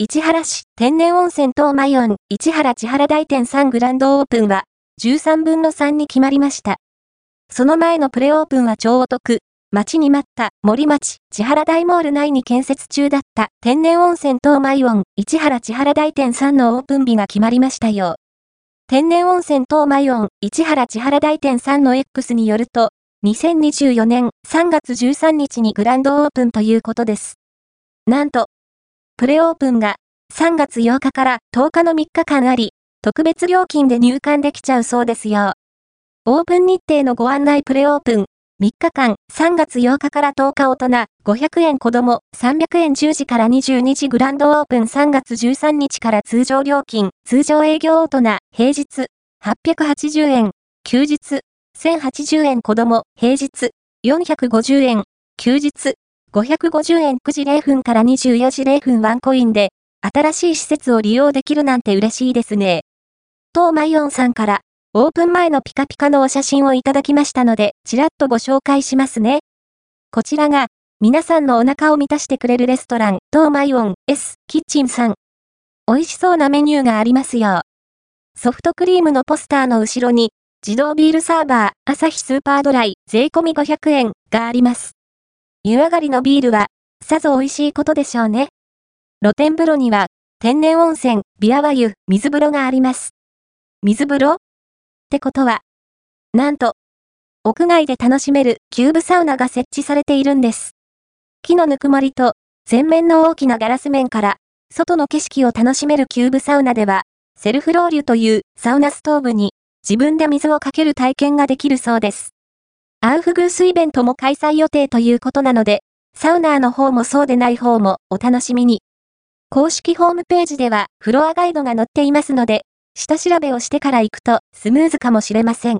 市原市天然温泉東マイオン市原千原大店3グランドオープンは13分の3に決まりました。その前のプレオープンは超お得。待ちに待った森町千原大モール内に建設中だった天然温泉東マイオン市原千原大店3のオープン日が決まりましたよ。天然温泉東マイオン市原千原大店3の X によると、2024年3月13日にグランドオープンということです。なんと、プレオープンが3月8日から10日の3日間あり、特別料金で入館できちゃうそうですよ。オープン日程のご案内プレオープン、3日間、3月8日から10日大人、500円子供、300円10時から22時グランドオープン3月13日から通常料金、通常営業大人、平日、880円、休日、1080円子供、平日、450円、休日、550円9時0分から24時0分ワンコインで、新しい施設を利用できるなんて嬉しいですね。東マイオンさんから、オープン前のピカピカのお写真をいただきましたので、ちらっとご紹介しますね。こちらが、皆さんのお腹を満たしてくれるレストラン、東マイオン S キッチンさん。美味しそうなメニューがありますよ。ソフトクリームのポスターの後ろに、自動ビールサーバー、朝日スーパードライ、税込み500円があります。湯上がりのビールは、さぞ美味しいことでしょうね。露天風呂には、天然温泉、ビアワ湯、水風呂があります。水風呂ってことは、なんと、屋外で楽しめるキューブサウナが設置されているんです。木のぬくもりと、前面の大きなガラス面から、外の景色を楽しめるキューブサウナでは、セルフロウリュというサウナストーブに自分で水をかける体験ができるそうです。アウフグースイベントも開催予定ということなので、サウナーの方もそうでない方もお楽しみに。公式ホームページではフロアガイドが載っていますので、下調べをしてから行くとスムーズかもしれません。